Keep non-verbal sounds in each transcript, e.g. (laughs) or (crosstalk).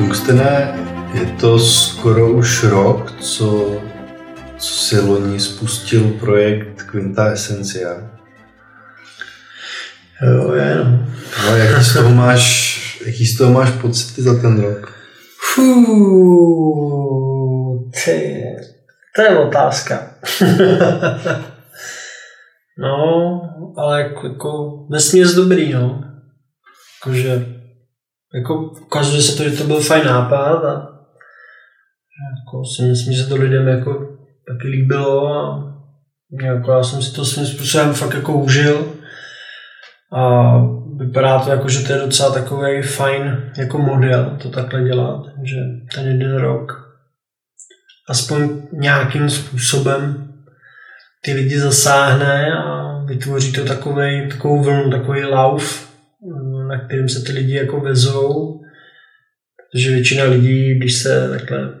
Augustine, je to skoro už rok, co, co si loni spustil projekt Quinta Essencia. Jo, je no. No, jaký z toho máš, jaký z toho máš pocity za ten rok? Fuu, ty, to je otázka. (laughs) no, ale jako, jako vesměs dobrý, no. Jakože, jako ukazuje se to, že to byl fajn nápad a jako si myslím, že to lidem jako taky líbilo a jako já jsem si to svým způsobem fakt jako užil. A vypadá to jako, že to je docela takový fajn jako model to takhle dělat, že ten jeden rok aspoň nějakým způsobem ty lidi zasáhne a vytvoří to takovej, takovou vlnu, takový lauf, na kterým se ty lidi jako vezou, protože většina lidí, když se takhle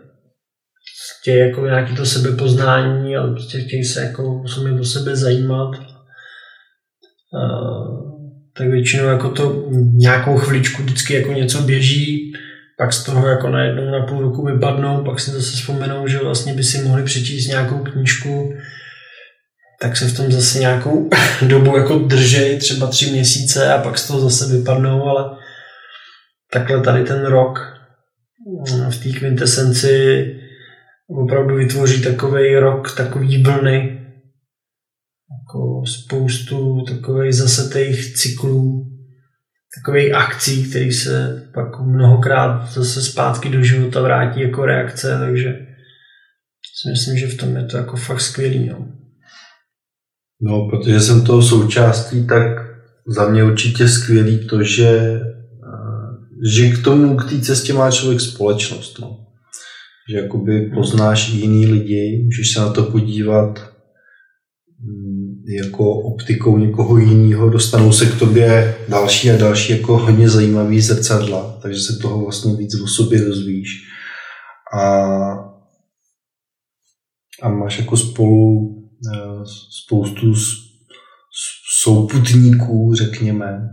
chtějí jako nějaký to sebepoznání, ale prostě chtějí se jako o sebe zajímat, tak většinou jako to nějakou chviličku vždycky jako něco běží, pak z toho jako najednou na půl roku vypadnou, pak si zase vzpomenou, že vlastně by si mohli přečíst nějakou knížku, tak se v tom zase nějakou (laughs) dobu jako držej, třeba tři měsíce a pak z toho zase vypadnou, ale takhle tady ten rok mm, v té kvintesenci opravdu vytvoří takový rok, takový vlny, jako spoustu takových zasetých cyklů, takových akcí, které se pak mnohokrát zase zpátky do života vrátí jako reakce, takže si myslím, že v tom je to jako fakt skvělý. No. No, protože jsem toho součástí, tak za mě určitě skvělý to, že, že k tomu, k té cestě má člověk společnost. No. Že jakoby poznáš i jiný lidi, můžeš se na to podívat mm, jako optikou někoho jiného, dostanou se k tobě další a další jako hodně zajímavý zrcadla, takže se toho vlastně víc o sobě dozvíš. A, a máš jako spolu Eh, spoustu souputníků, řekněme,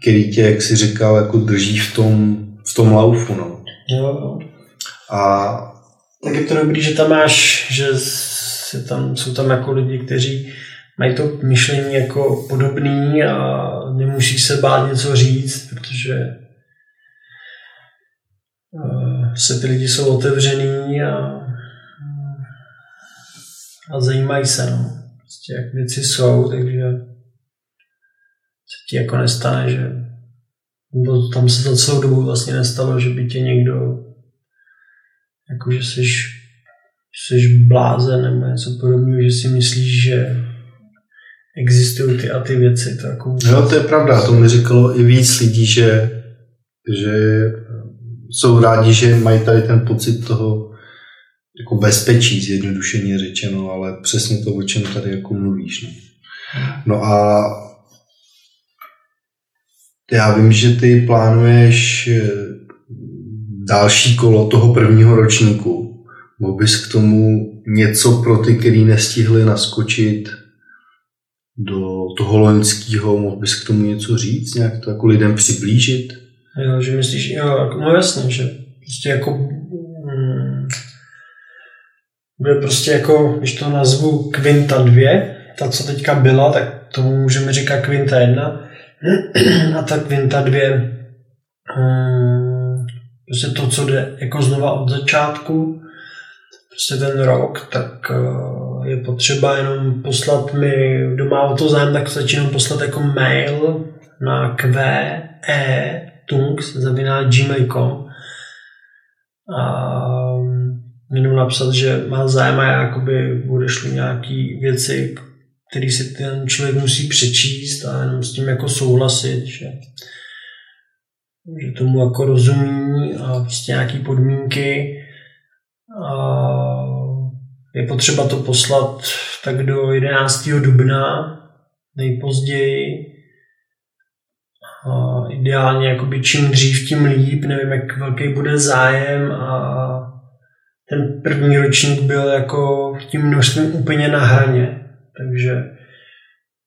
který tě, jak jsi říkal, jako drží v tom, v tom laufu. No. Jo, jo. A tak je to dobrý, že tam máš, že si tam, jsou tam jako lidi, kteří mají to myšlení jako podobný a nemusíš se bát něco říct, protože eh, se ty lidi jsou otevřený a a zajímají se, no. Prostě jak věci jsou, takže se ti jako nestane, že nebo tam se za celou dobu vlastně nestalo, že by tě někdo jako, že jsi, jsi blázen nebo něco podobného, že si myslíš, že existují ty a ty věci. To jako... Jo, to je pravda. To mi říkalo i víc lidí, že, že jsou rádi, že mají tady ten pocit toho jako bezpečí, zjednodušeně řečeno, ale přesně to, o čem tady jako mluvíš. No, no a já vím, že ty plánuješ eh, další kolo toho prvního ročníku. Mohl bys k tomu něco pro ty, kteří nestihli naskočit do toho loňského, mohl bys k tomu něco říct, nějak to jako lidem přiblížit? Jo, že myslíš, jo, no jasně, že prostě jako bude prostě jako, když to nazvu Quinta 2, ta, co teďka byla, tak tomu můžeme říkat Quinta 1. (clears throat) A ta Quinta 2, hmm, prostě to, co jde jako znova od začátku, prostě ten rok, tak eh, je potřeba jenom poslat mi, kdo má o to zájem, tak stačí jenom poslat jako mail na qe gmail.com a jenom napsat, že má zájem a jakoby odešlu nějaký věci, které si ten člověk musí přečíst a jenom s tím jako souhlasit, že, že tomu jako rozumí a prostě nějaký podmínky a je potřeba to poslat tak do 11. dubna nejpozději a ideálně jakoby čím dřív, tím líp, nevím, jak velký bude zájem a ten první ročník byl jako tím množstvím úplně na hraně, takže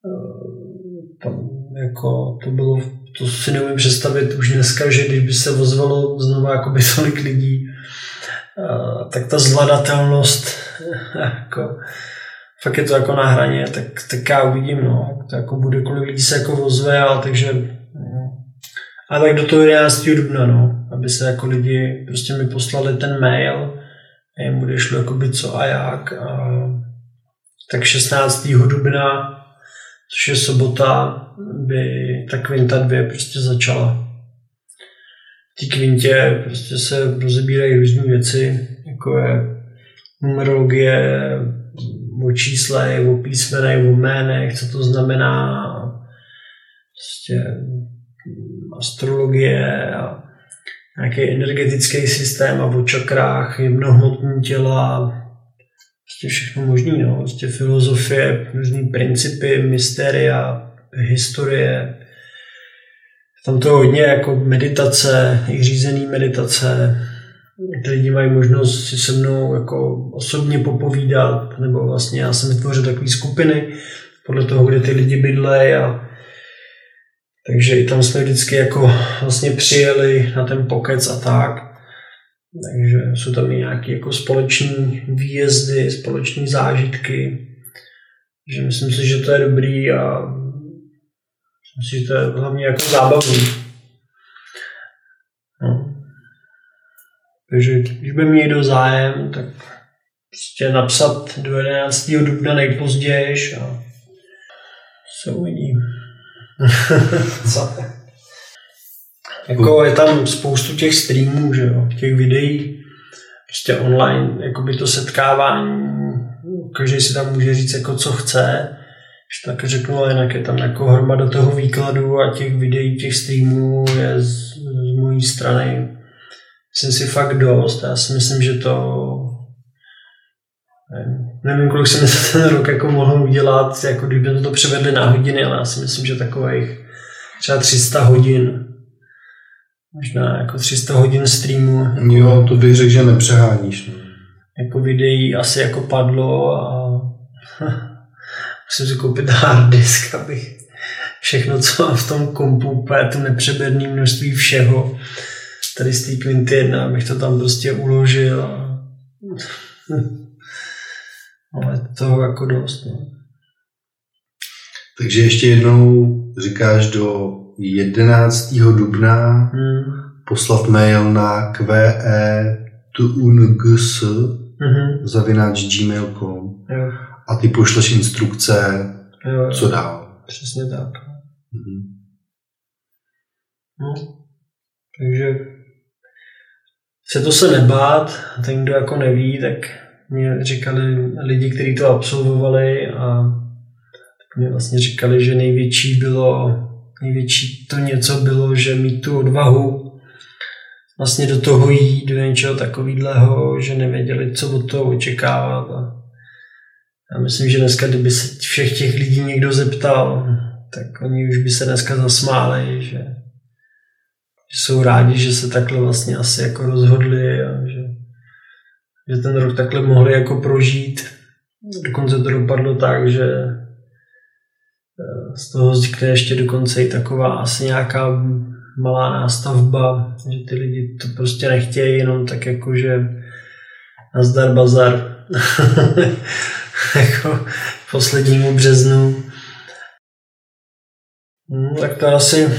eh, tam jako to bylo, to si neumím představit už dneska, že když by se ozvalo znova jakoby tolik lidí, tak ta zvladatelnost, (laughs) jako, fakt je to jako na hraně, tak, tak já uvidím, no, to jako bude, kolik lidí se jako ozve, ale takže no. a tak do toho 11. dubna, no, aby se jako lidi prostě mi poslali ten mail, jim bude šlo jakoby co a jak. A, tak 16. dubna, což je sobota, by ta kvinta 2 prostě začala té kvintě prostě se rozebírají různé věci, jako je numerologie, o číslech, o písmenech, o jménech, co to znamená, prostě astrologie a nějaký energetický systém a o čakrách, jemnohmotní těla, prostě všechno možný, no, prostě filozofie, různý principy, mystéria, historie, tam to hodně jako meditace, i řízený meditace. Ty lidi mají možnost si se mnou jako osobně popovídat, nebo vlastně já jsem vytvořil takové skupiny podle toho, kde ty lidi bydlejí a takže i tam jsme vždycky jako vlastně přijeli na ten pokec a tak. Takže jsou tam i nějaké jako společní výjezdy, společní zážitky. Takže myslím si, že to je dobrý a Myslím, že to je hlavně jako zábavný. No. Takže když by mě někdo zájem, tak prostě napsat do 11. dubna nejpozději a se uvidí. (laughs) Co? jako je tam spoustu těch streamů, že jo, těch videí, prostě online, jako by to setkávání, každý si tam může říct jako co chce, když tak řeknu, ale jinak je tam jako hromada toho výkladu a těch videí, těch streamů je z, z mojí strany myslím si fakt dost. Já si myslím, že to nevím, kolik jsem za (laughs) ten rok jako mohl udělat, jako kdyby to převedli na hodiny, ale já si myslím, že takových třeba 300 hodin možná jako 300 hodin streamu. Jako, jo, to bych řekl, že nepřeháníš. No. Jako videí asi jako padlo a (laughs) musím si koupit (laughs) hard disk, abych všechno, co mám v tom kompu, úplně to nepřeberné množství všeho, tady z té Quinty 1, abych to tam prostě uložil. Toho jako dost. No. Takže ještě jednou říkáš do 11. dubna hmm. poslat mail na qe tuungs mm-hmm. zavináč gmail.com. Jo a ty pošleš instrukce, jo, co dál. Přesně tak. Mhm. No, takže se to se nebát, ten, kdo jako neví, tak mě říkali lidi, kteří to absolvovali a tak mě vlastně říkali, že největší bylo, největší to něco bylo, že mít tu odvahu vlastně do toho jít, do něčeho takového, že nevěděli, co od toho očekávat. A já myslím, že dneska, kdyby se všech těch lidí někdo zeptal, tak oni už by se dneska zasmáli, že, že jsou rádi, že se takhle vlastně asi jako rozhodli a že, že ten rok takhle mohli jako prožít. Dokonce to dopadlo tak, že eh, z toho vznikne ještě dokonce i taková asi nějaká malá nástavba, že ty lidi to prostě nechtějí jenom tak jako, že nazdar bazar. (laughs) jako poslednímu březnu. No, tak to asi,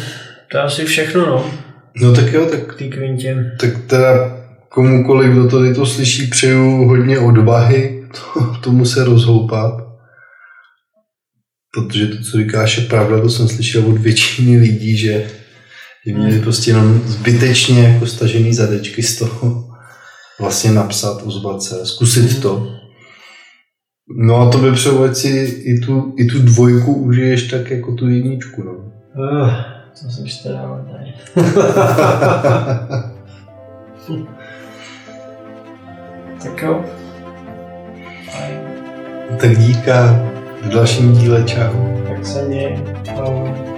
to asi všechno, no. No tak jo, tak, tý kvintě. tak teda komukoliv, kdo tady to slyší, přeju hodně odvahy to, (laughs) tomu se rozhoupat. Protože to, co říkáš, je pravda, to jsem slyšel od většiny lidí, že měli hmm. prostě jenom zbytečně jako stažený zadečky z toho vlastně napsat, ozvat se, zkusit hmm. to. No a to by přeju, si i tu, i tu dvojku užiješ tak jako tu jedničku, no. Uh, to jsem tady. (laughs) tak jo. Tak díka. V dalším díle čau. Tak se měj. Ahoj.